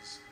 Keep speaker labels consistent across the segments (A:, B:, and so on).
A: was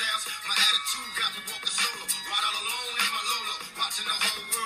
A: My attitude got me walking solo. ride all alone in my Lolo. Watching the whole world.